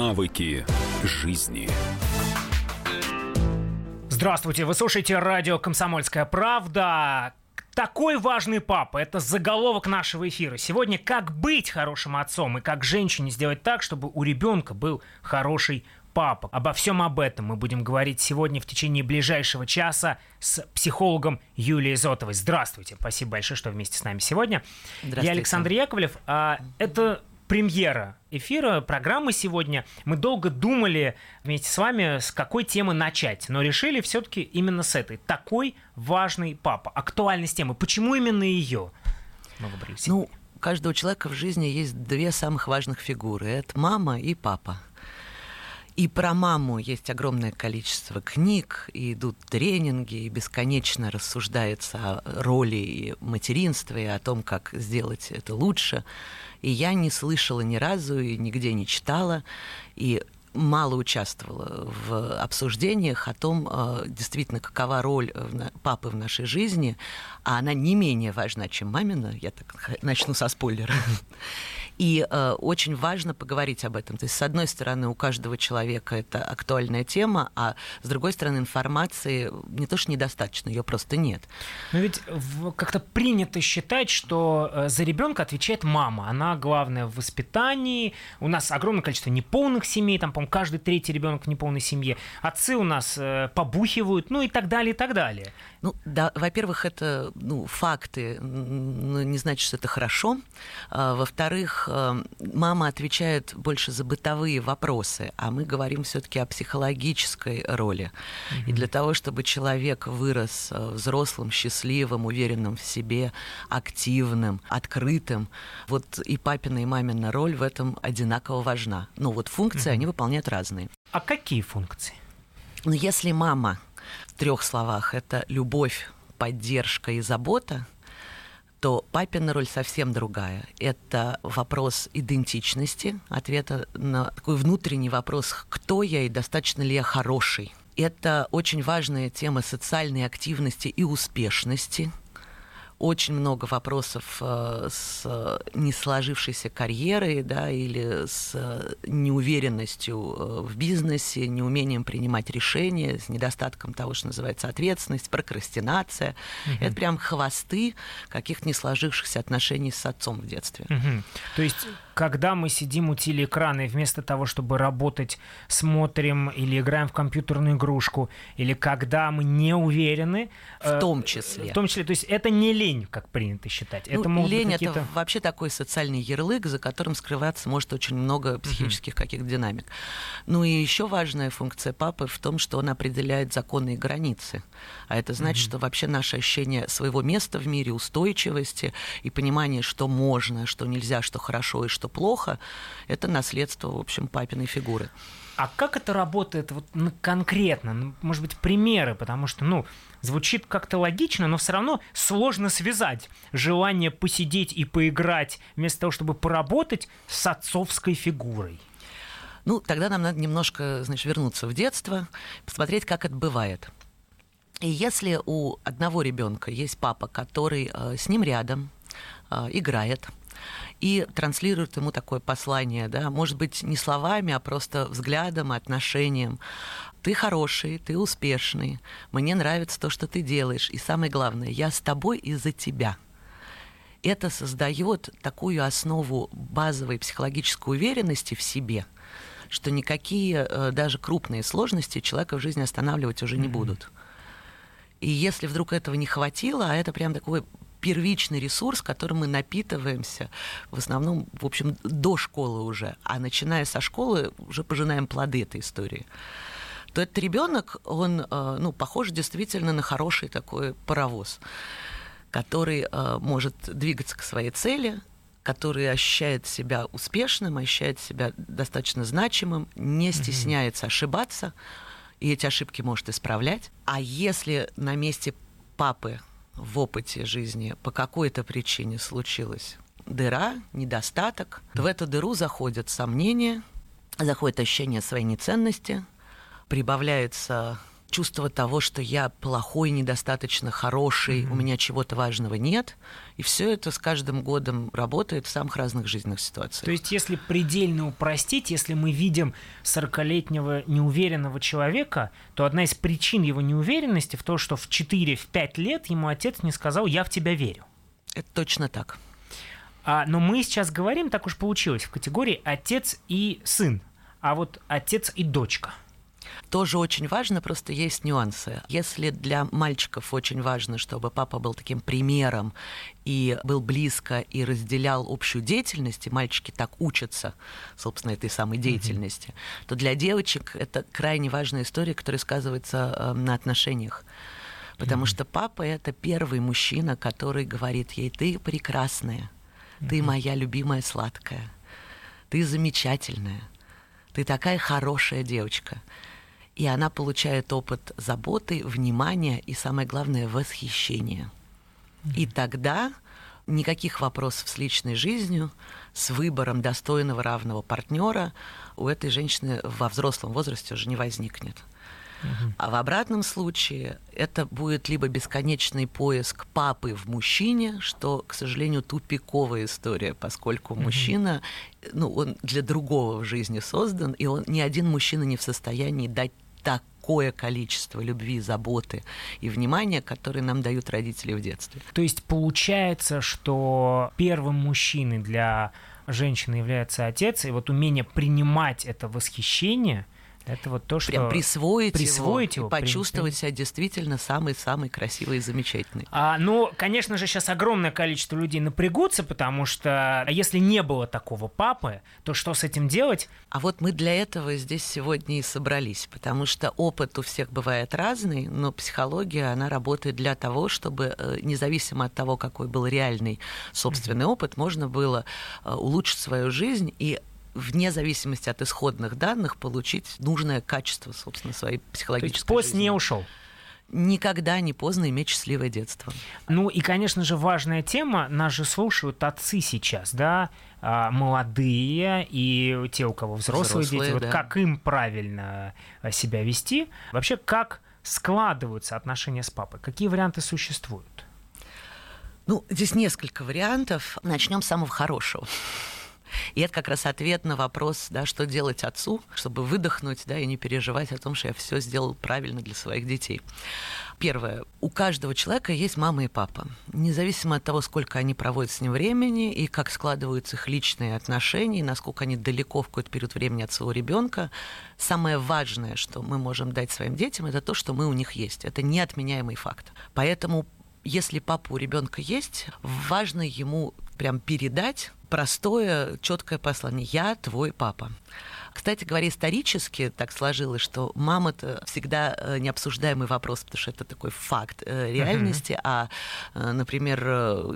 Навыки жизни. Здравствуйте, вы слушаете радио «Комсомольская правда». Такой важный папа – это заголовок нашего эфира. Сегодня как быть хорошим отцом и как женщине сделать так, чтобы у ребенка был хороший папа. Обо всем об этом мы будем говорить сегодня в течение ближайшего часа с психологом Юлией Зотовой. Здравствуйте, спасибо большое, что вместе с нами сегодня. Я Александр Яковлев. А это премьера эфира, программы сегодня. Мы долго думали вместе с вами, с какой темы начать, но решили все-таки именно с этой. Такой важный папа. Актуальность темы. Почему именно ее мы выбрали сегодня? Ну, у каждого человека в жизни есть две самых важных фигуры. Это мама и папа. И про маму есть огромное количество книг, и идут тренинги, и бесконечно рассуждается о роли и материнства, и о том, как сделать это лучше. И я не слышала ни разу и нигде не читала. И мало участвовала в обсуждениях о том, э, действительно, какова роль папы в нашей жизни, а она не менее важна, чем мамина. Я так начну со спойлера. И э, очень важно поговорить об этом. То есть, с одной стороны, у каждого человека это актуальная тема, а с другой стороны, информации не то что недостаточно, ее просто нет. Но ведь как-то принято считать, что э, за ребенка отвечает мама. Она главная в воспитании. У нас огромное количество неполных семей, там, по-моему, каждый третий ребенок в неполной семье. Отцы у нас э, побухивают, ну и так далее, и так далее. Ну, да, во-первых, это ну, факты, ну, не значит, что это хорошо. А, во-вторых, мама отвечает больше за бытовые вопросы, а мы говорим все-таки о психологической роли. Mm-hmm. И для того, чтобы человек вырос э, взрослым, счастливым, уверенным в себе, активным, открытым, вот и папина, и мамина роль в этом одинаково важна. Ну вот функции mm-hmm. они выполняют разные. А какие функции? Ну, если мама в трех словах это любовь, поддержка и забота, то папина роль совсем другая. Это вопрос идентичности, ответа на такой внутренний вопрос, кто я и достаточно ли я хороший. Это очень важная тема социальной активности и успешности – очень много вопросов э, с не сложившейся карьерой, да, или с неуверенностью э, в бизнесе, неумением принимать решения, с недостатком того, что называется ответственность, прокрастинация. Угу. Это прям хвосты каких-то не сложившихся отношений с отцом в детстве. Угу. То есть когда мы сидим у телеэкрана и вместо того, чтобы работать, смотрим или играем в компьютерную игрушку, или когда мы не уверены... В э, том числе. В том числе. То есть это не лень, как принято считать. Ну, это лень – это вообще такой социальный ярлык, за которым скрываться может очень много психических угу. каких-то динамик. Ну и еще важная функция папы в том, что он определяет законы и границы. А это значит, угу. что вообще наше ощущение своего места в мире, устойчивости и понимание, что можно, что нельзя, что хорошо и что плохо, это наследство, в общем, папиной фигуры. А как это работает вот, конкретно? Ну, может быть, примеры, потому что, ну, звучит как-то логично, но все равно сложно связать желание посидеть и поиграть вместо того, чтобы поработать с отцовской фигурой. Ну, тогда нам надо немножко, значит, вернуться в детство, посмотреть, как это бывает. И если у одного ребенка есть папа, который э, с ним рядом, э, играет, и транслирует ему такое послание, да, может быть, не словами, а просто взглядом, отношением. Ты хороший, ты успешный, мне нравится то, что ты делаешь, и самое главное, я с тобой из-за тебя. Это создает такую основу базовой психологической уверенности в себе, что никакие э, даже крупные сложности человека в жизни останавливать уже не будут. И если вдруг этого не хватило, а это прям такой первичный ресурс, которым мы напитываемся в основном, в общем, до школы уже, а начиная со школы уже пожинаем плоды этой истории. То этот ребенок, он, э, ну, похож действительно на хороший такой паровоз, который э, может двигаться к своей цели, который ощущает себя успешным, ощущает себя достаточно значимым, не стесняется ошибаться, и эти ошибки может исправлять. А если на месте папы в опыте жизни по какой-то причине случилась дыра, недостаток, в эту дыру заходят сомнения, заходит ощущение своей неценности, прибавляется чувство того, что я плохой, недостаточно хороший, mm-hmm. у меня чего-то важного нет. И все это с каждым годом работает в самых разных жизненных ситуациях. То есть, если предельно упростить, если мы видим 40-летнего неуверенного человека, то одна из причин его неуверенности в том, что в 4-5 лет ему отец не сказал «я в тебя верю». Это точно так. А, но мы сейчас говорим, так уж получилось, в категории отец и сын, а вот отец и дочка – тоже очень важно, просто есть нюансы. Если для мальчиков очень важно, чтобы папа был таким примером и был близко и разделял общую деятельность, и мальчики так учатся, собственно, этой самой деятельности, mm-hmm. то для девочек это крайне важная история, которая сказывается э, на отношениях. Потому mm-hmm. что папа это первый мужчина, который говорит ей: ты прекрасная, ты моя любимая сладкая, ты замечательная, ты такая хорошая девочка и она получает опыт заботы, внимания и, самое главное, восхищения. Mm-hmm. И тогда никаких вопросов с личной жизнью, с выбором достойного равного партнера у этой женщины во взрослом возрасте уже не возникнет. А в обратном случае это будет либо бесконечный поиск папы в мужчине, что, к сожалению, тупиковая история, поскольку угу. мужчина, ну, он для другого в жизни создан, и он ни один мужчина не в состоянии дать такое количество любви, заботы и внимания, которые нам дают родители в детстве. То есть получается, что первым мужчиной для женщины является отец, и вот умение принимать это восхищение – это вот то, что... Прям присвоить, присвоить его, его и почувствовать себя действительно самый-самый красивый и замечательный. А, ну, конечно же, сейчас огромное количество людей напрягутся, потому что если не было такого папы, то что с этим делать? А вот мы для этого здесь сегодня и собрались, потому что опыт у всех бывает разный, но психология, она работает для того, чтобы э, независимо от того, какой был реальный собственный опыт, можно было э, улучшить свою жизнь и вне зависимости от исходных данных получить нужное качество, собственно, своей психологической То есть пост не ушел? Никогда не поздно иметь счастливое детство. Ну и, конечно же, важная тема. Нас же слушают отцы сейчас, да, а, молодые и те, у кого взрослые, взрослые дети. Да. Вот как им правильно а, себя вести? Вообще, как складываются отношения с папой? Какие варианты существуют? Ну, здесь несколько вариантов. Начнем с самого хорошего. И это как раз ответ на вопрос, да, что делать отцу, чтобы выдохнуть, да, и не переживать о том, что я все сделал правильно для своих детей. Первое. У каждого человека есть мама и папа. Независимо от того, сколько они проводят с ним времени и как складываются их личные отношения, и насколько они далеко в какой-то период времени от своего ребенка, самое важное, что мы можем дать своим детям, это то, что мы у них есть. Это неотменяемый факт. Поэтому если папа у ребенка есть, важно ему прям передать простое, четкое послание. Я твой папа. Кстати говоря, исторически так сложилось, что мама это всегда э, необсуждаемый вопрос, потому что это такой факт э, реальности, uh-huh. а, э, например,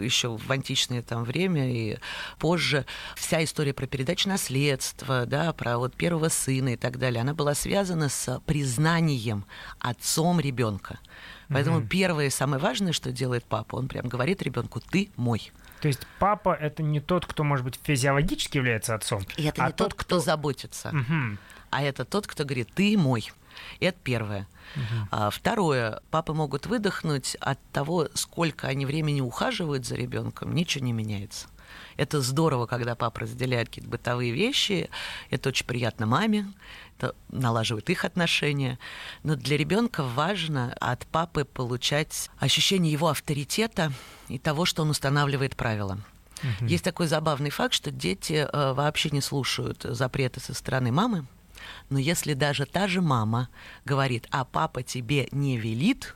еще в античное там время и позже вся история про передачу наследства, да, про вот первого сына и так далее, она была связана с признанием отцом ребенка. Поэтому uh-huh. первое и самое важное, что делает папа, он прям говорит ребенку, ты мой. То есть папа это не тот, кто, может быть, физиологически является отцом. И это а не тот, кто, кто заботится. Угу. А это тот, кто говорит, ты мой. Это первое. Угу. А, второе, папы могут выдохнуть от того, сколько они времени ухаживают за ребенком, ничего не меняется. Это здорово, когда папа разделяет какие-то бытовые вещи. Это очень приятно маме, это налаживает их отношения. Но для ребенка важно от папы получать ощущение его авторитета и того, что он устанавливает правила. Угу. Есть такой забавный факт, что дети э, вообще не слушают запреты со стороны мамы. Но если даже та же мама говорит, а папа тебе не велит,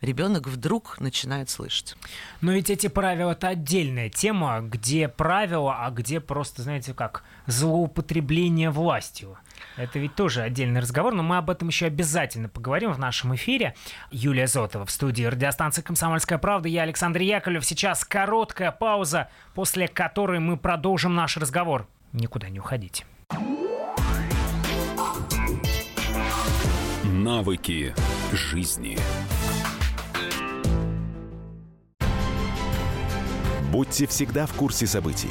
ребенок вдруг начинает слышать. Но ведь эти правила это отдельная тема, где правила, а где просто, знаете, как злоупотребление властью. Это ведь тоже отдельный разговор, но мы об этом еще обязательно поговорим в нашем эфире. Юлия Зотова в студии радиостанции «Комсомольская правда». Я Александр Яковлев. Сейчас короткая пауза, после которой мы продолжим наш разговор. Никуда не уходите. Навыки жизни. Будьте всегда в курсе событий.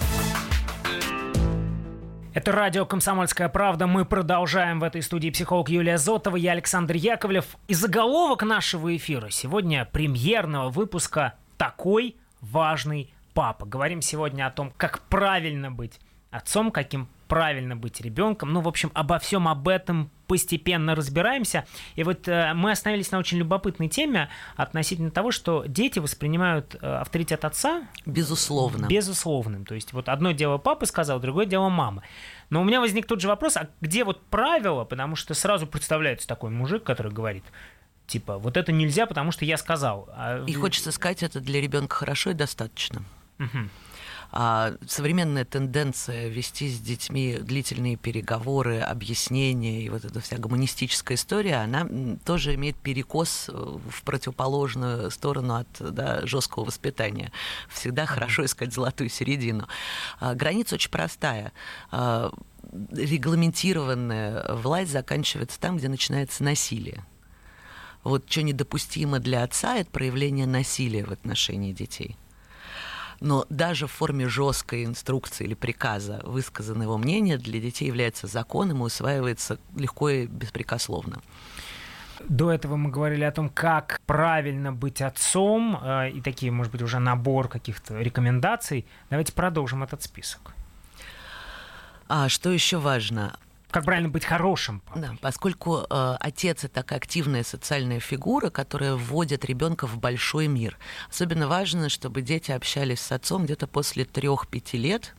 Это радио «Комсомольская правда». Мы продолжаем в этой студии психолог Юлия Зотова, я Александр Яковлев. И заголовок нашего эфира сегодня премьерного выпуска «Такой важный папа». Говорим сегодня о том, как правильно быть отцом, каким правильно быть ребенком. Ну, в общем, обо всем об этом постепенно разбираемся. И вот э, мы остановились на очень любопытной теме относительно того, что дети воспринимают э, авторитет отца Безусловно. безусловным. То есть вот одно дело папа сказал, другое дело мама. Но у меня возник тот же вопрос, а где вот правило, потому что сразу представляется такой мужик, который говорит, типа, вот это нельзя, потому что я сказал. А И хочется сказать, это для ребенка хорошо и достаточно. Мгм. А современная тенденция вести с детьми длительные переговоры, объяснения и вот эта вся гуманистическая история, она тоже имеет перекос э, в противоположную сторону от да, жесткого воспитания. Всегда хорошо искать золотую середину. А, Граница очень простая. А, Регламентированная власть заканчивается там, где начинается насилие. Вот что недопустимо для отца, это проявление насилия в отношении детей. Но даже в форме жесткой инструкции или приказа высказанное его мнение для детей является законом и усваивается легко и беспрекословно. До этого мы говорили о том, как правильно быть отцом, э, и такие, может быть, уже набор каких-то рекомендаций. Давайте продолжим этот список. А что еще важно? Как правильно быть хорошим папой. Да, поскольку э, отец это такая активная социальная фигура, которая вводит ребенка в большой мир. Особенно важно, чтобы дети общались с отцом где-то после трех-пяти лет,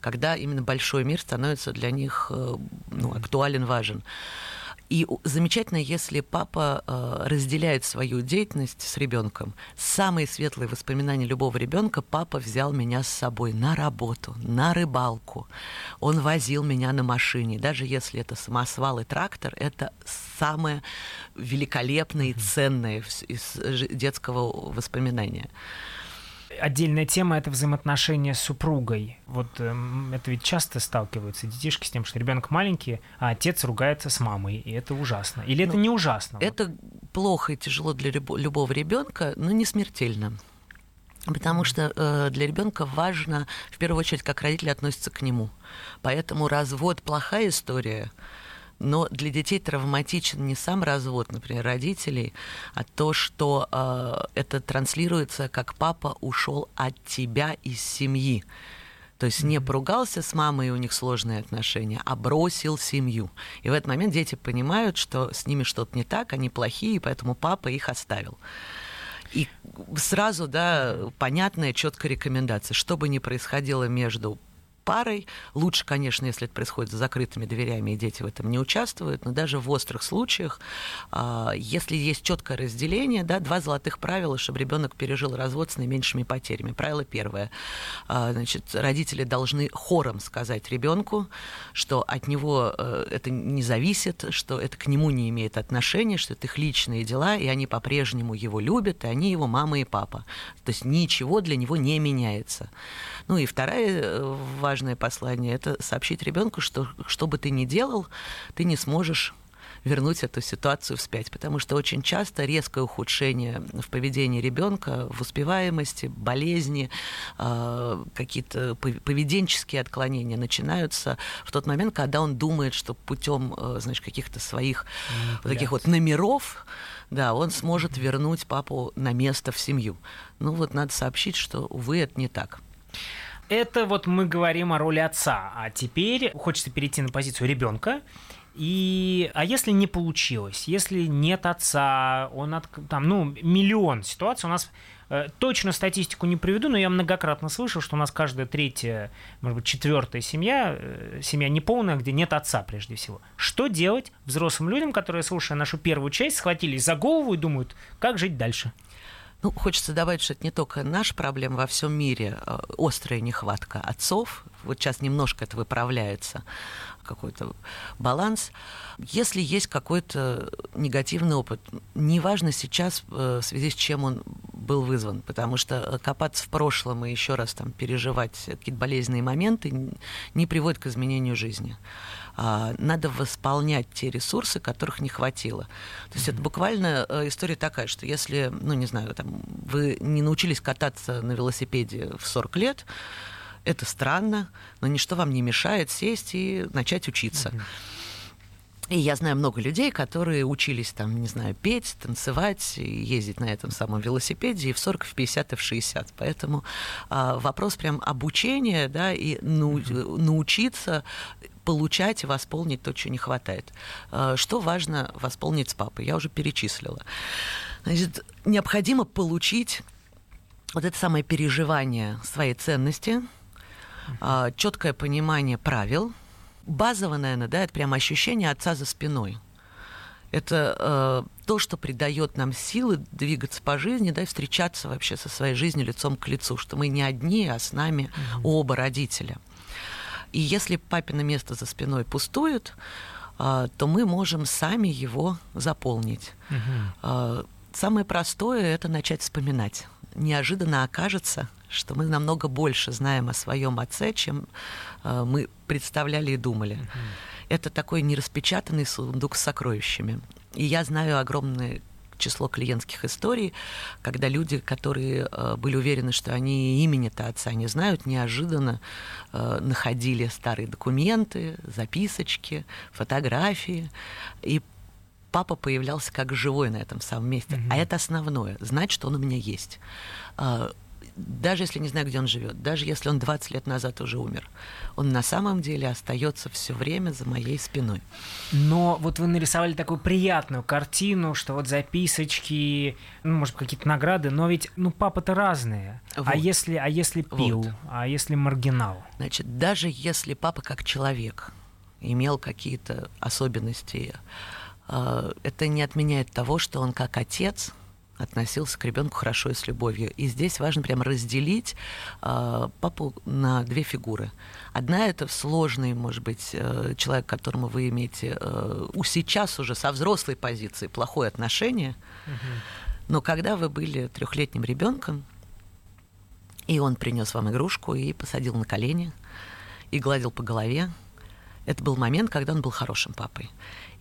когда именно большой мир становится для них э, ну, актуален, важен. И замечательно, если папа э, разделяет свою деятельность с ребенком. Самые светлые воспоминания любого ребенка папа взял меня с собой на работу, на рыбалку. Он возил меня на машине. Даже если это самосвал и трактор, это самое великолепное и ценное из жи- детского воспоминания. Отдельная тема это взаимоотношения с супругой. Вот эм, это ведь часто сталкиваются детишки с тем, что ребенок маленький, а отец ругается с мамой, и это ужасно. Или это Ну, не ужасно? Вот. Это плохо и тяжело для любо- любого ребенка, но не смертельно. Потому что э, для ребенка важно, в первую очередь, как родители относятся к нему. Поэтому развод плохая история, но для детей травматичен не сам развод, например, родителей, а то, что э, это транслируется, как папа ушел от тебя из семьи. То есть не поругался с мамой, и у них сложные отношения, а бросил семью. И в этот момент дети понимают, что с ними что-то не так, они плохие, и поэтому папа их оставил. И сразу, да, понятная, четкая рекомендация. Что бы ни происходило между парой. Лучше, конечно, если это происходит за закрытыми дверями, и дети в этом не участвуют, но даже в острых случаях, а, если есть четкое разделение, да, два золотых правила, чтобы ребенок пережил развод с наименьшими потерями. Правило первое. А, Значит, родители должны хором сказать ребенку, что от него э, это не зависит, что это к нему не имеет отношения, что это их личные дела, и они по-прежнему его любят, и они его мама и папа. То есть ничего для него не меняется. Ну и второе э, важное послание – это сообщить ребенку, что что бы ты ни делал, ты не сможешь вернуть эту ситуацию вспять, потому что очень часто резкое ухудшение в поведении ребенка, в успеваемости, болезни, э, какие-то пов- поведенческие отклонения начинаются в тот момент, когда он думает, что путем, э, значит, каких-то своих вот таких вот номеров, да, он сможет вернуть папу на место в семью. Ну вот надо сообщить, что, увы, это не так. Это вот мы говорим о роли отца. А теперь хочется перейти на позицию ребенка. И, а если не получилось, если нет отца, он от, там, ну, миллион ситуаций, у нас э, точно статистику не приведу, но я многократно слышал, что у нас каждая третья, может быть, четвертая семья, э, семья неполная, где нет отца прежде всего. Что делать взрослым людям, которые, слушая нашу первую часть, схватились за голову и думают, как жить дальше? Ну, хочется добавить, что это не только наша проблема во всем мире, э, острая нехватка отцов Вот сейчас немножко это выправляется, какой-то баланс. Если есть какой-то негативный опыт, неважно сейчас, э, в связи с чем он был вызван, потому что копаться в прошлом и еще раз там переживать какие-то болезненные моменты не приводит к изменению жизни. А, надо восполнять те ресурсы, которых не хватило. То есть mm-hmm. это буквально э, история такая, что если, ну не знаю, там, вы не научились кататься на велосипеде в 40 лет, это странно, но ничто вам не мешает сесть и начать учиться. Mm-hmm. И я знаю много людей, которые учились там, не знаю, петь, танцевать, ездить на этом самом велосипеде и в 40, в 50, и в 60. Поэтому а, вопрос прям обучения, да, и ну, научиться получать и восполнить то, чего не хватает. А, что важно восполнить с папой? Я уже перечислила. Значит, необходимо получить вот это самое переживание своей ценности, а, четкое понимание правил – базово, наверное, да, это прямо ощущение отца за спиной. Это э, то, что придает нам силы двигаться по жизни, да, и встречаться вообще со своей жизнью лицом к лицу, что мы не одни, а с нами mm-hmm. оба родителя. И если папино место за спиной пустует, э, то мы можем сами его заполнить. Mm-hmm. Э, самое простое это начать вспоминать. Неожиданно окажется, что мы намного больше знаем о своем отце, чем э, мы представляли и думали. Mm-hmm. Это такой нераспечатанный сундук с сокровищами. И я знаю огромное число клиентских историй, когда люди, которые э, были уверены, что они имени-то отца не знают, неожиданно э, находили старые документы, записочки, фотографии, и папа появлялся как живой на этом самом месте. Mm-hmm. А это основное, знать, что он у меня есть. Э, даже если не знаю, где он живет, даже если он 20 лет назад уже умер, он на самом деле остается все время за моей спиной. Но вот вы нарисовали такую приятную картину, что вот записочки, ну, может, какие-то награды, но ведь, ну, папа-то разные. А вот. А если, а если пил, вот. а если маргинал? Значит, даже если папа как человек имел какие-то особенности, а, это не отменяет того, что он как отец – относился к ребенку хорошо и с любовью. И здесь важно прямо разделить э, папу на две фигуры. Одна это сложный, может быть, э, человек, к которому вы имеете э, у сейчас уже со взрослой позиции плохое отношение, угу. но когда вы были трехлетним ребенком, и он принес вам игрушку и посадил на колени, и гладил по голове, это был момент, когда он был хорошим папой.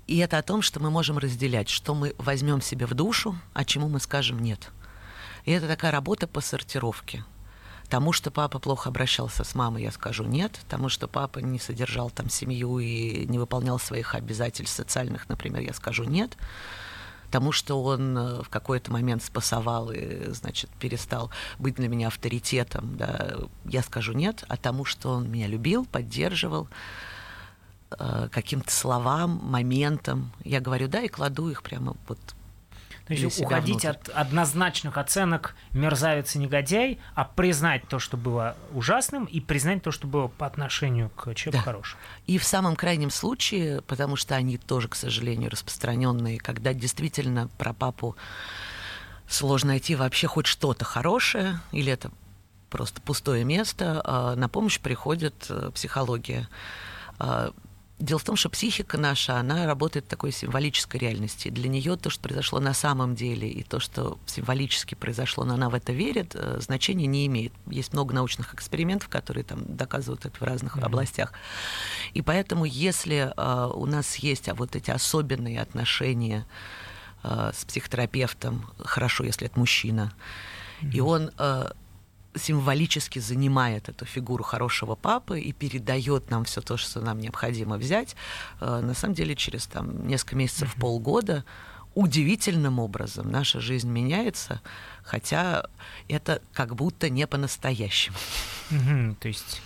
И это о том, что мы можем разделять, что мы возьмем себе в душу, а чему мы скажем нет. И это такая работа по сортировке. Тому, что папа плохо обращался с мамой, я скажу нет. Тому, что папа не содержал там семью и не выполнял своих обязательств социальных, например, я скажу нет. Тому, что он э, в какой-то момент спасовал и, значит, перестал быть для меня авторитетом, да, я скажу нет. А тому, что он меня любил, поддерживал, каким-то словам, моментам. Я говорю да и кладу их прямо вот то есть уходить внутрь. от однозначных оценок мерзавец и негодяй, а признать то, что было ужасным, и признать то, что было по отношению к человеку да. хорошему. И в самом крайнем случае, потому что они тоже, к сожалению, распространенные, когда действительно про папу сложно найти вообще хоть что-то хорошее, или это просто пустое место, а на помощь приходит э, психология Дело в том, что психика наша, она работает в такой символической реальности. Для нее то, что произошло на самом деле, и то, что символически произошло, но она в это верит, э, значения не имеет. Есть много научных экспериментов, которые там доказывают это в разных mm-hmm. областях. И поэтому, если э, у нас есть а, вот эти особенные отношения э, с психотерапевтом, хорошо, если это мужчина, mm-hmm. и он э, символически занимает эту фигуру хорошего папы и передает нам все то, что нам необходимо взять, э, на самом деле через там, несколько месяцев, mm-hmm. полгода удивительным образом наша жизнь меняется, хотя это как будто не по-настоящему. Mm-hmm. То есть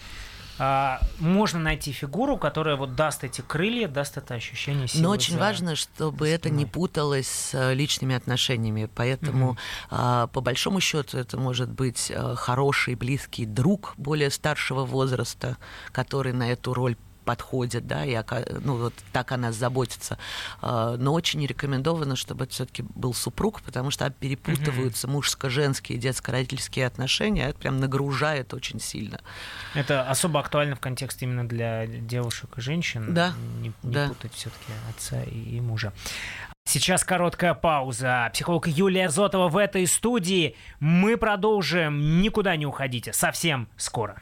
а, можно найти фигуру, которая вот даст эти крылья, даст это ощущение силы. Но очень за... важно, чтобы спиной. это не путалось с э, личными отношениями. Поэтому, угу. а, по большому счету, это может быть э, хороший, близкий друг более старшего возраста, который на эту роль подходит, да, и ну, вот так о нас заботится. А, но очень рекомендовано, чтобы это все-таки был супруг, потому что перепутываются мужско-женские детско-родительские отношения, а это прям нагружает очень сильно. Это особо актуально в контексте именно для девушек и женщин. Да. Не, не да. путать все-таки отца и, и мужа. Сейчас короткая пауза. Психолог Юлия Зотова в этой студии. Мы продолжим. Никуда не уходите. Совсем скоро.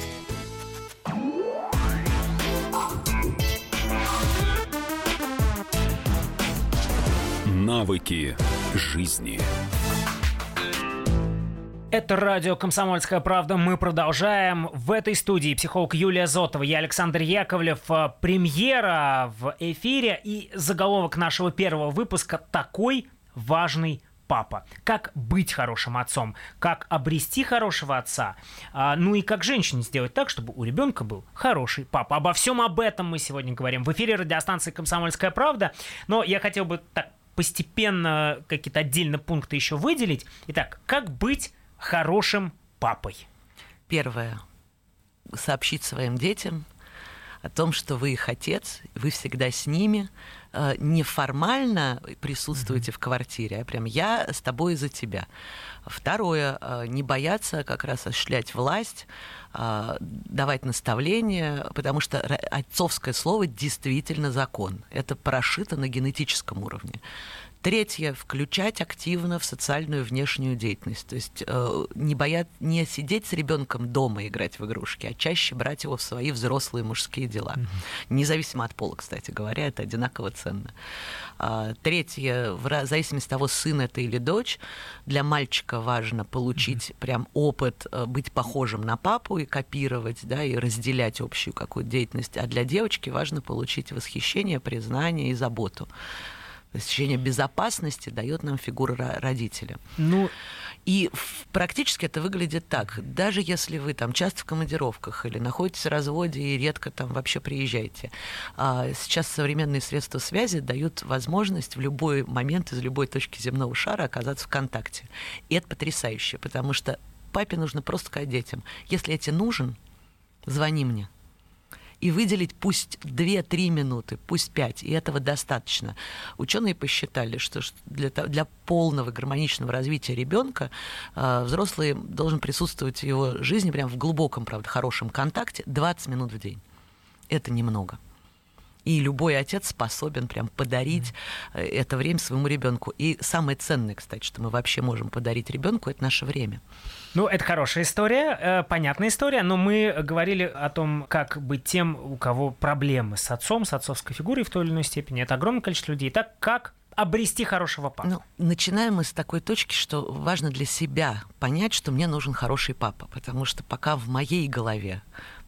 Навыки жизни. Это радио «Комсомольская правда». Мы продолжаем. В этой студии психолог Юлия Зотова, я Александр Яковлев. Премьера в эфире и заголовок нашего первого выпуска «Такой важный папа. Как быть хорошим отцом, как обрести хорошего отца, а, ну и как женщине сделать так, чтобы у ребенка был хороший папа. Обо всем об этом мы сегодня говорим в эфире радиостанции «Комсомольская правда». Но я хотел бы так постепенно какие-то отдельные пункты еще выделить. Итак, как быть хорошим папой? Первое. Сообщить своим детям о том, что вы их отец, вы всегда с ними, неформально присутствуете mm-hmm. в квартире, а прям я с тобой за тебя. Второе, э, не бояться как раз осуществлять власть, э, давать наставления, потому что отцовское слово действительно закон. Это прошито на генетическом уровне. Третье, включать активно в социальную внешнюю деятельность. То есть э, не, боят, не сидеть с ребенком дома играть в игрушки, а чаще брать его в свои взрослые мужские дела. Mm-hmm. Независимо от пола, кстати говоря, это одинаково ценно. А, третье, в зависимости от того, сын это или дочь, для мальчика важно получить mm-hmm. прям опыт э, быть похожим на папу и копировать, да, и разделять общую какую-то деятельность. А для девочки важно получить восхищение, признание и заботу ощущение безопасности дает нам фигура родителя. Ну, и практически это выглядит так. Даже если вы там часто в командировках или находитесь в разводе и редко там вообще приезжаете, а, сейчас современные средства связи дают возможность в любой момент из любой точки земного шара оказаться в контакте. И это потрясающе, потому что папе нужно просто сказать детям, если я тебе нужен, звони мне и выделить пусть 2-3 минуты, пусть 5, и этого достаточно. Ученые посчитали, что для, для полного гармоничного развития ребенка э, взрослый должен присутствовать в его жизни прям в глубоком, правда, хорошем контакте 20 минут в день. Это немного. И любой отец способен прям подарить mm-hmm. это время своему ребенку. И самое ценное, кстати, что мы вообще можем подарить ребенку, это наше время. Ну, это хорошая история, э, понятная история, но мы говорили о том, как быть тем, у кого проблемы с отцом, с отцовской фигурой в той или иной степени. Это огромное количество людей. Так как обрести хорошего папу? Ну, начинаем мы с такой точки, что важно для себя понять, что мне нужен хороший папа, потому что пока в моей голове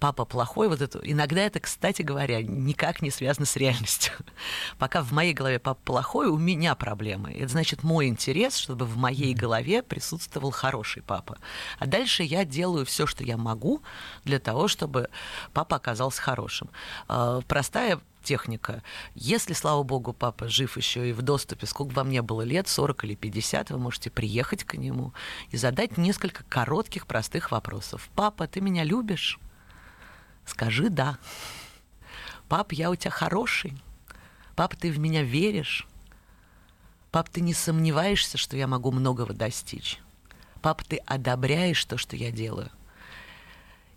папа плохой, вот это, иногда это, кстати говоря, никак не связано с реальностью. Пока в моей голове папа плохой, у меня проблемы. Это значит мой интерес, чтобы в моей голове присутствовал хороший папа. А дальше я делаю все, что я могу для того, чтобы папа оказался хорошим. А, простая техника. Если, слава богу, папа жив еще и в доступе, сколько вам не было лет, 40 или 50, вы можете приехать к нему и задать несколько коротких, простых вопросов. «Папа, ты меня любишь?» Скажи «да». «Пап, я у тебя хороший?» «Пап, ты в меня веришь?» «Пап, ты не сомневаешься, что я могу многого достичь?» «Пап, ты одобряешь то, что я делаю?»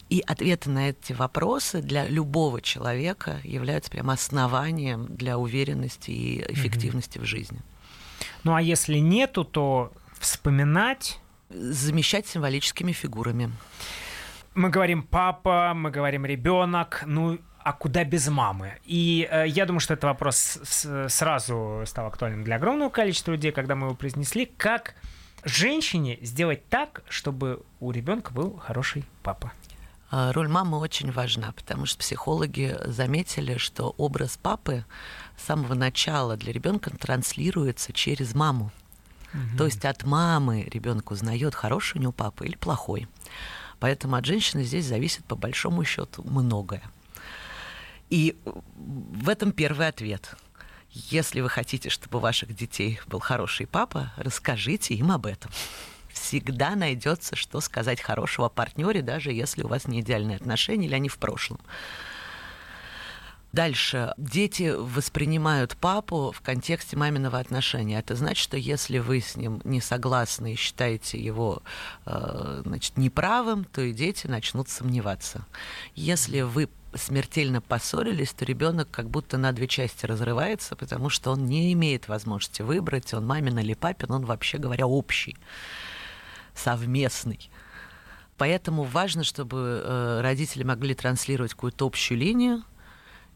И ответы на эти вопросы для любого человека являются прям основанием для уверенности и эффективности mm-hmm. в жизни. Ну а если нету, то вспоминать? Замещать символическими фигурами. Мы говорим папа, мы говорим ребенок, ну а куда без мамы? И э, я думаю, что этот вопрос с, сразу стал актуальным для огромного количества людей, когда мы его произнесли. Как женщине сделать так, чтобы у ребенка был хороший папа? А, роль мамы очень важна, потому что психологи заметили, что образ папы с самого начала для ребенка транслируется через маму. Угу. То есть от мамы ребенок узнает, хороший у него папа или плохой. Поэтому от женщины здесь зависит по большому счету многое. И в этом первый ответ. Если вы хотите, чтобы у ваших детей был хороший папа, расскажите им об этом. Всегда найдется, что сказать хорошего партнере, даже если у вас не идеальные отношения или они в прошлом. Дальше. Дети воспринимают папу в контексте маминого отношения. Это значит, что если вы с ним не согласны и считаете его э, значит, неправым, то и дети начнут сомневаться. Если вы смертельно поссорились, то ребенок как будто на две части разрывается, потому что он не имеет возможности выбрать, он мамин или папин, он вообще говоря общий, совместный. Поэтому важно, чтобы э, родители могли транслировать какую-то общую линию,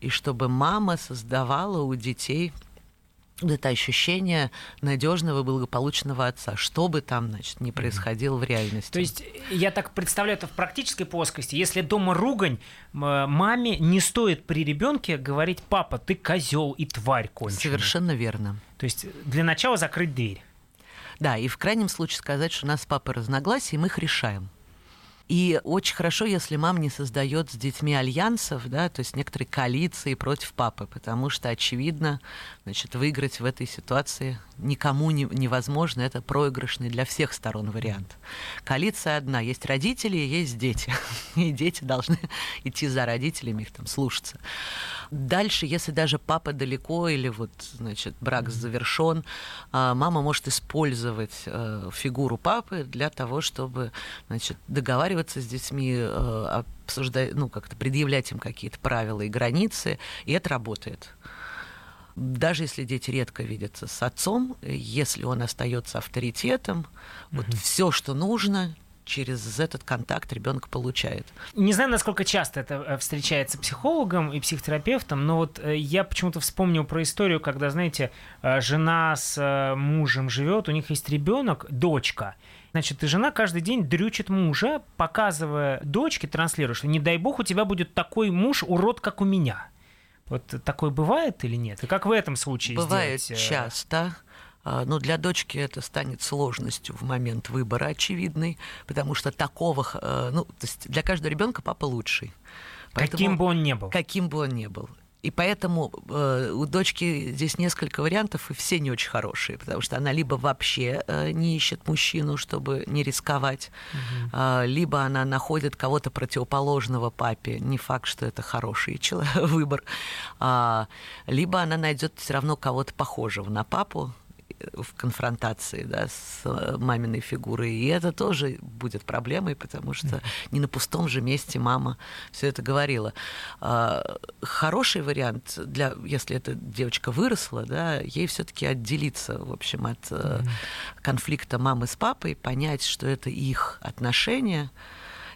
и чтобы мама создавала у детей это ощущение надежного благополучного отца, что бы там, значит, не происходило в реальности. То есть я так представляю это в практической плоскости. Если дома ругань, маме не стоит при ребенке говорить, папа, ты козел и тварь конченая. Совершенно верно. То есть для начала закрыть дверь. Да, и в крайнем случае сказать, что у нас с папой разногласия, и мы их решаем. И очень хорошо, если мама не создает с детьми альянсов, да, то есть некоторые коалиции против папы, потому что, очевидно, значит, выиграть в этой ситуации никому не, невозможно. Это проигрышный для всех сторон вариант. Коалиция одна. Есть родители, есть дети. И дети должны идти за родителями, их там слушаться. Дальше, если даже папа далеко или вот, значит, брак завершен, а, мама может использовать э, фигуру папы для того, чтобы, значит, договариваться с детьми, э, обсуждать, ну, как-то предъявлять им какие-то правила и границы, и это работает даже если дети редко видятся с отцом, если он остается авторитетом, mm-hmm. вот все, что нужно, через этот контакт ребенок получает. Не знаю, насколько часто это э, встречается психологом и психотерапевтом, но вот э, я почему-то вспомнил про историю, когда, знаете, э, жена с мужем живет, у них есть ребенок, дочка. Значит, и жена каждый день дрючит мужа, показывая дочке, транслируя, что не дай бог у тебя будет такой муж, урод, как у меня. Вот такое бывает или нет? И как в этом случае Бывает сделать? часто. А, но для дочки это станет сложностью в момент выбора очевидный, потому что такого, э, ну, то есть для каждого ребенка папа лучший. Поэтому, каким бы он ни был. Каким бы он ни был. И поэтому э, у дочки здесь несколько вариантов, и все не очень хорошие, потому что она либо вообще э, не ищет мужчину, чтобы не рисковать, угу. э, либо она находит кого-то противоположного папе, не факт, что это хороший человек, выбор, э, либо она найдет все равно кого-то похожего на папу, в конфронтации да, с э, маминой фигурой. И это тоже будет проблемой, потому что не на пустом же месте мама все это говорила. А, хороший вариант, для, если эта девочка выросла, да, ей все-таки отделиться, в общем, от mm-hmm. конфликта мамы с папой, понять, что это их отношения,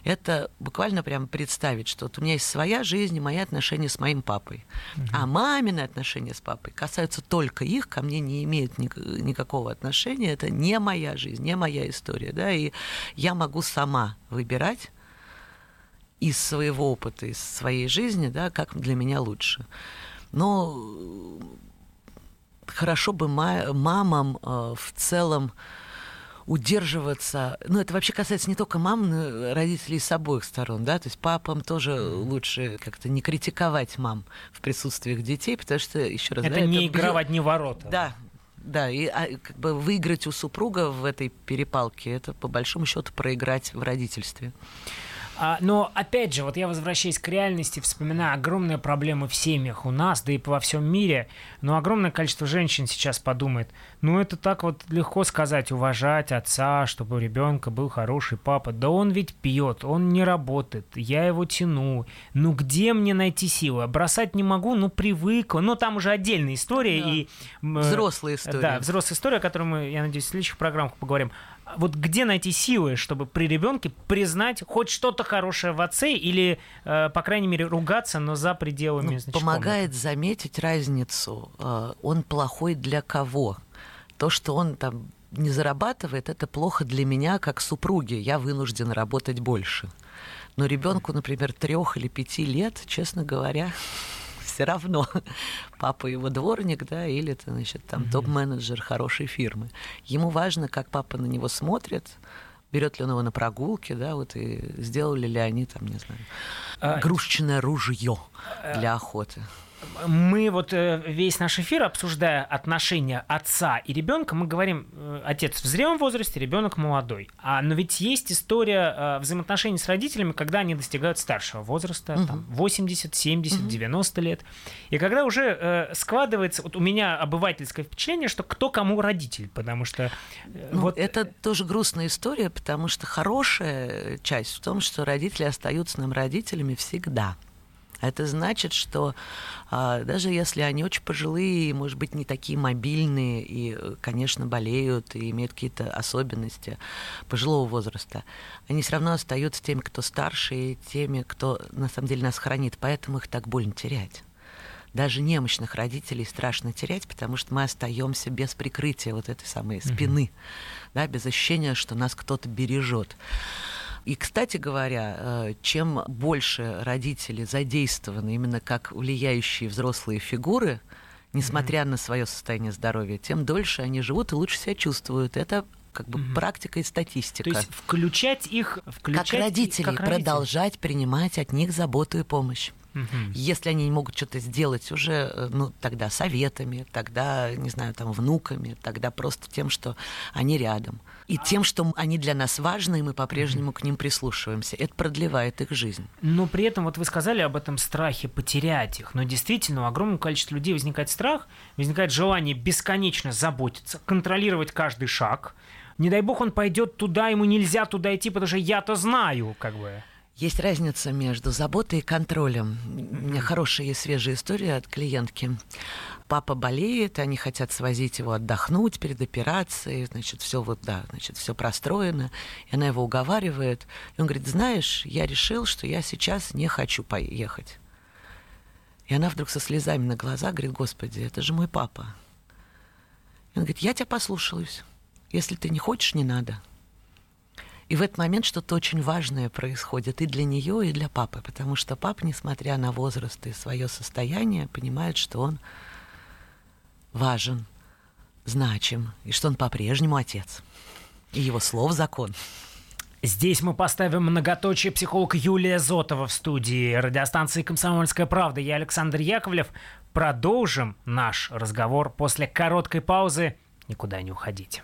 это буквально прям представить, что вот у меня есть своя жизнь и мои отношения с моим папой. Угу. А мамины отношения с папой касаются только их, ко мне не имеют ни, никакого отношения. Это не моя жизнь, не моя история. Да? И я могу сама выбирать из своего опыта, из своей жизни, да, как для меня лучше. Но хорошо бы мамам э, в целом удерживаться. Ну, это вообще касается не только мам, но и родителей с обоих сторон, да, то есть папам тоже лучше как-то не критиковать мам в присутствии их детей, потому что, еще раз... Это да, не это игра в одни ворота. Да, да, и а, как бы выиграть у супруга в этой перепалке, это по большому счету проиграть в родительстве. А, но опять же, вот я возвращаюсь к реальности, вспоминаю огромные проблемы в семьях у нас, да и во всем мире. Но огромное количество женщин сейчас подумает, ну это так вот легко сказать, уважать отца, чтобы у ребенка был хороший папа. Да он ведь пьет, он не работает, я его тяну. Ну где мне найти силы? Бросать не могу, ну привыкла. Ну там уже отдельная история. Да. И, взрослая история. Да, взрослая история, о которой мы, я надеюсь, в следующих программах поговорим. Вот где найти силы, чтобы при ребенке признать хоть что-то хорошее в отце или, э, по крайней мере, ругаться, но за пределами Ну, значит, помогает комнаты? заметить разницу. э, Он плохой для кого? То, что он там не зарабатывает, это плохо для меня как супруги. Я вынужден работать больше. Но ребенку, например, трех или пяти лет, честно говоря, все равно папа его дворник, да, или это, значит, там топ-менеджер хорошей фирмы. Ему важно, как папа на него смотрит, берет ли он его на прогулки, да, вот и сделали ли они там, не знаю, А, ружье для охоты. Мы вот э, весь наш эфир, обсуждая отношения отца и ребенка, мы говорим, э, отец в зрелом возрасте, ребенок молодой. А, но ведь есть история э, взаимоотношений с родителями, когда они достигают старшего возраста, там, 80, 70, 90 лет. И когда уже э, складывается, вот у меня обывательское впечатление, что кто кому родитель, потому что э, Ну, вот это тоже грустная история, потому что хорошая часть в том, что родители остаются нам родителями всегда. Это значит, что а, даже если они очень пожилые, может быть, не такие мобильные и, э, конечно, болеют и имеют какие-то особенности пожилого возраста, они все равно остаются теми, кто старше, и теми, кто на самом деле нас хранит. Поэтому их так больно терять. Даже немощных родителей страшно терять, потому что мы остаемся без прикрытия вот этой самой спины, да, без ощущения, что нас кто-то бережет. И, кстати говоря, э, чем больше родители задействованы именно как влияющие взрослые фигуры, несмотря на свое состояние здоровья, тем дольше они живут и лучше себя чувствуют. Это как бы практика и статистика. то есть включать их, включать как родители, как родителей. продолжать принимать от них заботу и помощь. Мгм. Если они не могут что-то сделать уже, э, ну, тогда советами, тогда, не знаю, там, внуками, тогда просто тем, что они рядом. И тем, что они для нас важны, и мы по-прежнему к ним прислушиваемся. Это продлевает их жизнь. Но при этом вот вы сказали об этом страхе потерять их. Но действительно, у огромного количества людей возникает страх, возникает желание бесконечно заботиться, контролировать каждый шаг. Не дай бог он пойдет туда, ему нельзя туда идти, потому что я-то знаю, как бы. Есть разница между заботой и контролем. У меня хорошая и свежая история от клиентки. Папа болеет, они хотят свозить его отдохнуть перед операцией, значит, все вот, да, значит, все простроено. И она его уговаривает. И он говорит, знаешь, я решил, что я сейчас не хочу поехать. И она вдруг со слезами на глазах говорит, господи, это же мой папа. И он говорит, я тебя послушаюсь. Если ты не хочешь, не надо. И в этот момент что-то очень важное происходит и для нее, и для папы, потому что папа, несмотря на возраст и свое состояние, понимает, что он важен, значим, и что он по-прежнему отец. И его слов закон. Здесь мы поставим многоточие психолог Юлия Зотова в студии радиостанции «Комсомольская правда». Я Александр Яковлев. Продолжим наш разговор после короткой паузы. Никуда не уходите.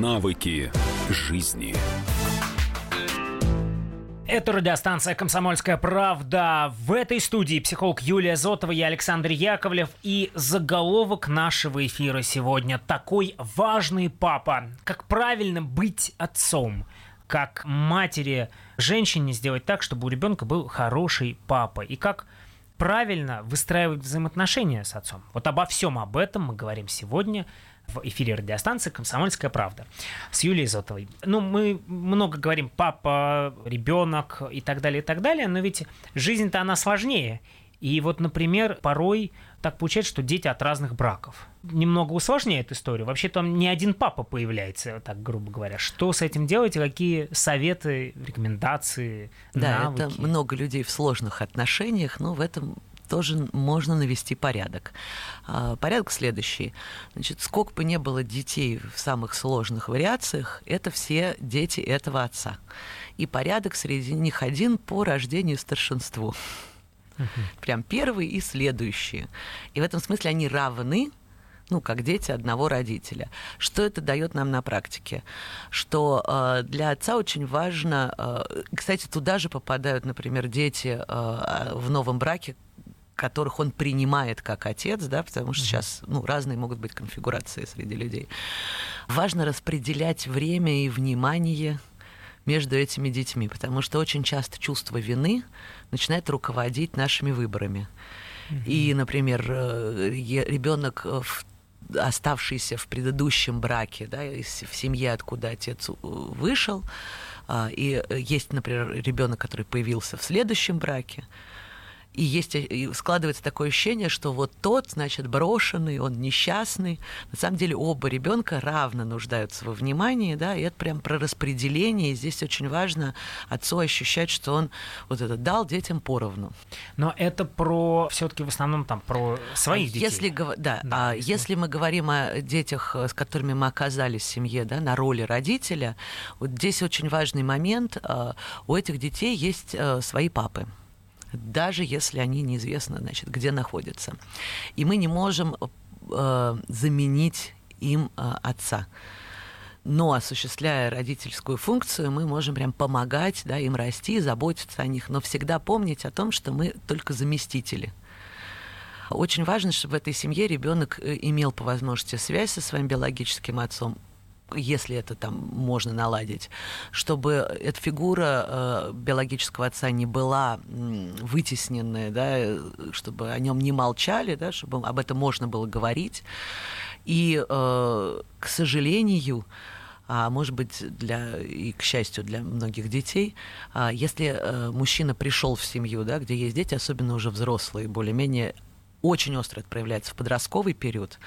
Навыки жизни. Это радиостанция «Комсомольская правда». В этой студии психолог Юлия Зотова, я Александр Яковлев. И заголовок нашего эфира сегодня такой важный папа. Как правильно быть отцом? Как матери, женщине сделать так, чтобы у ребенка был хороший папа? И как правильно выстраивать взаимоотношения с отцом? Вот обо всем об этом мы говорим сегодня в эфире радиостанции «Комсомольская правда» с Юлией Зотовой. Ну, мы много говорим папа, ребенок и так далее, и так далее, но ведь жизнь-то она сложнее. И вот, например, порой так получается, что дети от разных браков. Немного усложняет историю. Вообще там не один папа появляется, так грубо говоря. Что с этим делать и какие советы, рекомендации, Да, навыки? это много людей в сложных отношениях, но в этом тоже можно навести порядок. А, Порядок следующий. Значит, сколько бы не было детей в самых сложных вариациях, это все дети этого отца. И порядок среди них один по рождению и старшинству. Прям первый и следующие. И в этом смысле они равны, ну, как дети одного родителя. Что это дает нам на практике? Что э, для отца очень важно, э, кстати, туда же попадают, например, дети э, в новом браке, которых он принимает как отец, да, потому что сейчас ну, разные могут быть конфигурации среди людей. Важно распределять время и внимание между этими детьми, потому что очень часто чувство вины начинает руководить нашими выборами. И, например, э, ребенок в оставшийся в предыдущем браке, да, в семье, откуда отец вышел, а, и есть, например, ребенок, который появился в следующем браке, и есть и складывается такое ощущение, что вот тот, значит, брошенный, он несчастный. На самом деле оба ребенка равно нуждаются во внимании, да, и это прям про распределение. И здесь очень важно отцу ощущать, что он вот это дал детям поровну. Но это про все-таки в основном там про своих детей. Если, да, да, а если... если мы говорим о детях, с которыми мы оказались в семье, да, на роли родителя, вот здесь очень важный момент. А, у этих детей есть э, свои папы даже если они неизвестно, значит, где находятся. И мы не можем э, заменить им э, отца. Но осуществляя родительскую функцию, мы можем прям помогать да, им расти, заботиться о них, но всегда помнить о том, что мы только заместители. Очень важно, чтобы в этой семье ребенок э, имел по возможности связь со своим биологическим отцом, если это там можно наладить, чтобы эта фигура э, биологического отца не была э, вытесненная, да, чтобы о нем не молчали, да, чтобы об этом можно было говорить. И, э, к сожалению, а может быть, для, и к счастью для многих детей, а если э, мужчина пришел в семью, да, где есть дети, особенно уже взрослые, более-менее очень остро это проявляется в подростковый период,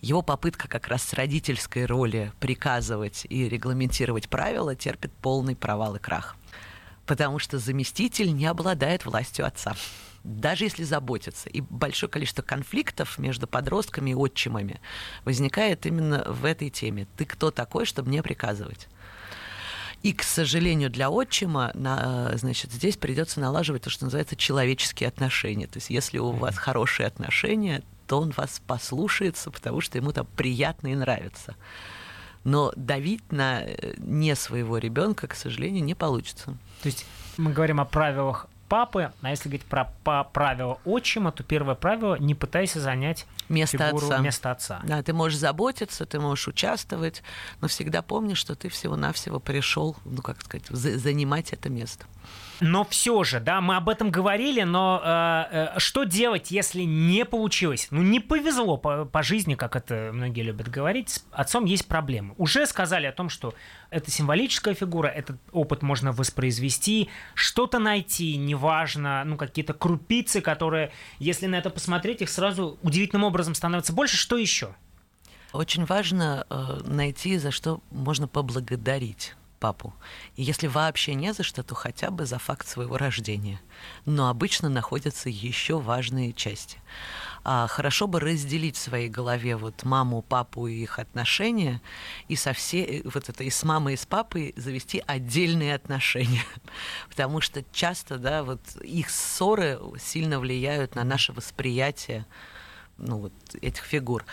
его попытка как раз с родительской роли приказывать и регламентировать правила терпит полный провал и крах. Потому что заместитель не обладает властью отца. Даже если заботиться. И большое количество конфликтов между подростками и отчимами возникает именно в этой теме. Ты кто такой, чтобы мне приказывать? И, к сожалению, для отчима, на, значит, здесь придется налаживать то, что называется человеческие отношения. То есть, если у вас хорошие отношения, то он вас послушается, потому что ему там приятно и нравится. Но давить на э, не своего ребенка, к сожалению, не получится. То есть мы говорим о правилах папы, а если говорить про по правило отчима, то первое правило – не пытайся занять место отца. место отца. Да, ты можешь заботиться, ты можешь участвовать, но всегда помни, что ты всего-навсего пришел, ну, как сказать, занимать это место. Но все же, да, мы об этом говорили, но э, э, что делать, если не получилось? Ну, не повезло по, по жизни, как это многие любят говорить, с отцом есть проблемы. Уже сказали о том, что это символическая фигура, этот опыт можно воспроизвести, что-то найти, неважно, ну, какие-то крупицы, которые, если на это посмотреть, их сразу удивительным образом становится больше. Что еще? Очень важно э, найти, за что можно поблагодарить папу. И если вообще не за что, то хотя бы за факт своего рождения. Но обычно находятся еще важные части. А хорошо бы разделить в своей голове вот маму, папу и их отношения, и со все, вот это и с мамой, и с папой завести отдельные отношения. Потому что часто, да, вот их ссоры сильно влияют на наше восприятие ну, вот, этих фигур.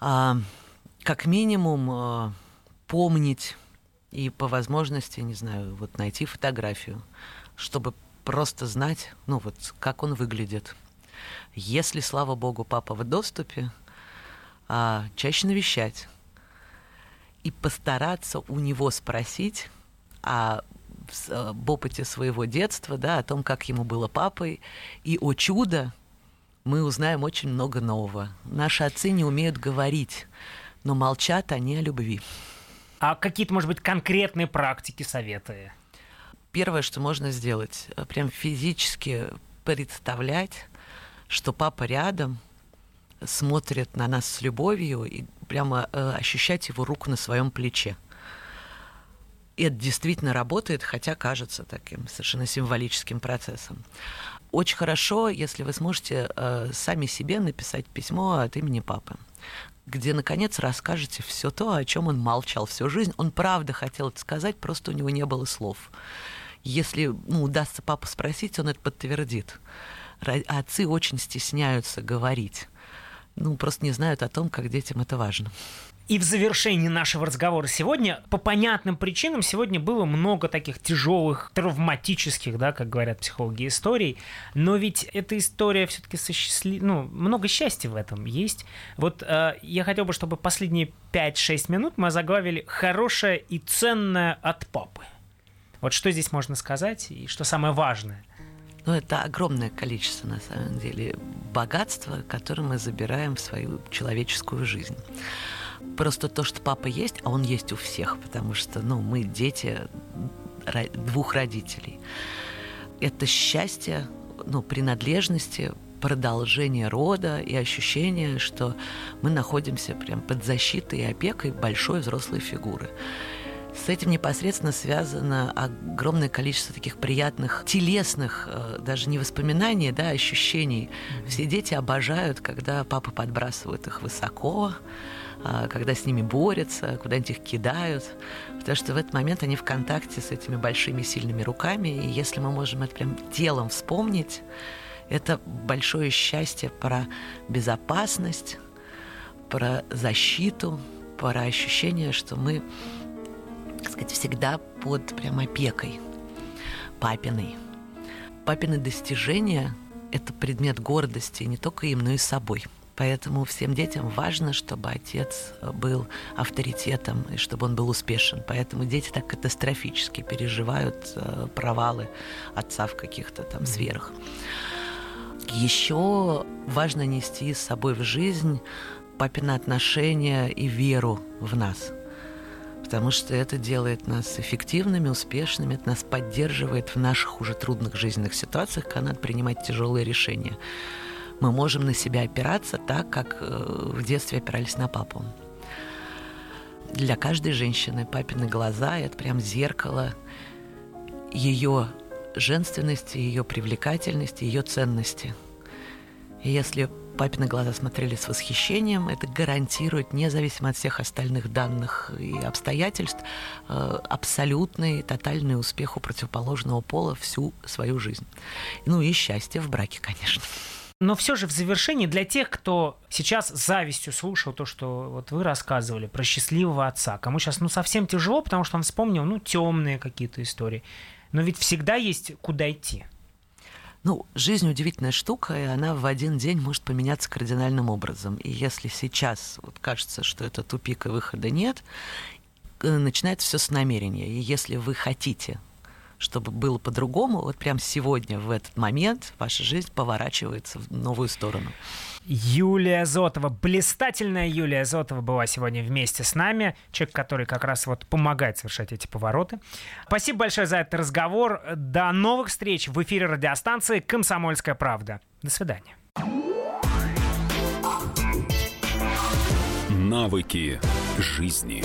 А, как минимум а, помнить и по возможности, не знаю, вот найти фотографию, чтобы просто знать, ну вот, как он выглядит. Если, слава богу, папа в доступе, а, чаще навещать и постараться у него спросить о, об опыте своего детства, да, о том, как ему было папой, и о чудо мы узнаем очень много нового. Наши отцы не умеют говорить, но молчат они о любви. А какие-то, может быть, конкретные практики, советы? Первое, что можно сделать, э, прям физически представлять, что папа рядом, смотрит на нас с любовью и прямо э, ощущать его руку на своем плече. И это действительно работает, хотя кажется таким совершенно символическим процессом. Очень хорошо, если вы сможете э, сами себе написать письмо от имени папы где, наконец, расскажете все то, о чем он молчал всю жизнь. Он правда хотел это сказать, просто у него не было слов. Если ну, удастся папу спросить, он это подтвердит. Отцы очень стесняются говорить. Ну, просто не знают о том, как детям это важно. И в завершении нашего разговора сегодня, по понятным причинам, сегодня было много таких тяжелых, травматических, да, как говорят психологи, историй. Но ведь эта история все-таки со счастлив... ну, много счастья в этом есть. Вот э, я хотел бы, чтобы последние 5-6 минут мы заглавили «Хорошее и ценное от папы». Вот что здесь можно сказать и что самое важное – ну, это огромное количество, на самом деле, богатства, которое мы забираем в свою человеческую жизнь. Просто то, что папа есть, а он есть у всех, потому что, ну, мы дети двух родителей. Это счастье, ну, принадлежности, продолжение рода и ощущение, что мы находимся прям под защитой и опекой большой взрослой фигуры. С этим непосредственно связано огромное количество таких приятных, телесных, э, даже не воспоминаний, да, ощущений. Все дети обожают, когда папы подбрасывают их высоко, а, когда с ними борются, куда-нибудь их кидают. Потому что в этот момент они в контакте с этими большими сильными руками. И если мы можем это прям телом вспомнить, это большое счастье про безопасность, про защиту, про ощущение, что мы, сказать, всегда под прям опекой папиной. Папины достижения – это предмет гордости не только им, но и собой – Поэтому всем детям важно, чтобы отец был авторитетом и чтобы он был успешен. Поэтому дети так катастрофически переживают э, провалы отца в каких-то там сферах. Еще важно нести с собой в жизнь папина отношения и веру в нас. Потому что это делает нас эффективными, успешными, это нас поддерживает в наших уже трудных жизненных ситуациях, когда надо принимать тяжелые решения мы можем на себя опираться так, как э, в детстве опирались на папу. Для каждой женщины папины глаза – это прям зеркало ее женственности, ее привлекательности, ее ценности. И если папины глаза смотрели с восхищением, это гарантирует, независимо от всех остальных данных и обстоятельств, э, абсолютный, тотальный успех у противоположного пола всю свою жизнь. Ну и счастье в браке, конечно. Но все же в завершении для тех, кто сейчас с завистью слушал то, что вот вы рассказывали про счастливого отца, кому сейчас ну совсем тяжело, потому что он вспомнил ну темные какие-то истории. Но ведь всегда есть куда идти. Ну, жизнь удивительная штука, и она в один день может поменяться кардинальным образом. И если сейчас вот кажется, что это тупик и выхода нет, э, начинается все с намерения. И если вы хотите чтобы было по-другому, вот прям сегодня, в этот момент, ваша жизнь поворачивается в новую сторону. Юлия Зотова, блистательная Юлия Зотова была сегодня вместе с нами, человек, который как раз вот помогает совершать эти повороты. Спасибо большое за этот разговор. До новых встреч в эфире радиостанции «Комсомольская правда». До свидания. Навыки жизни.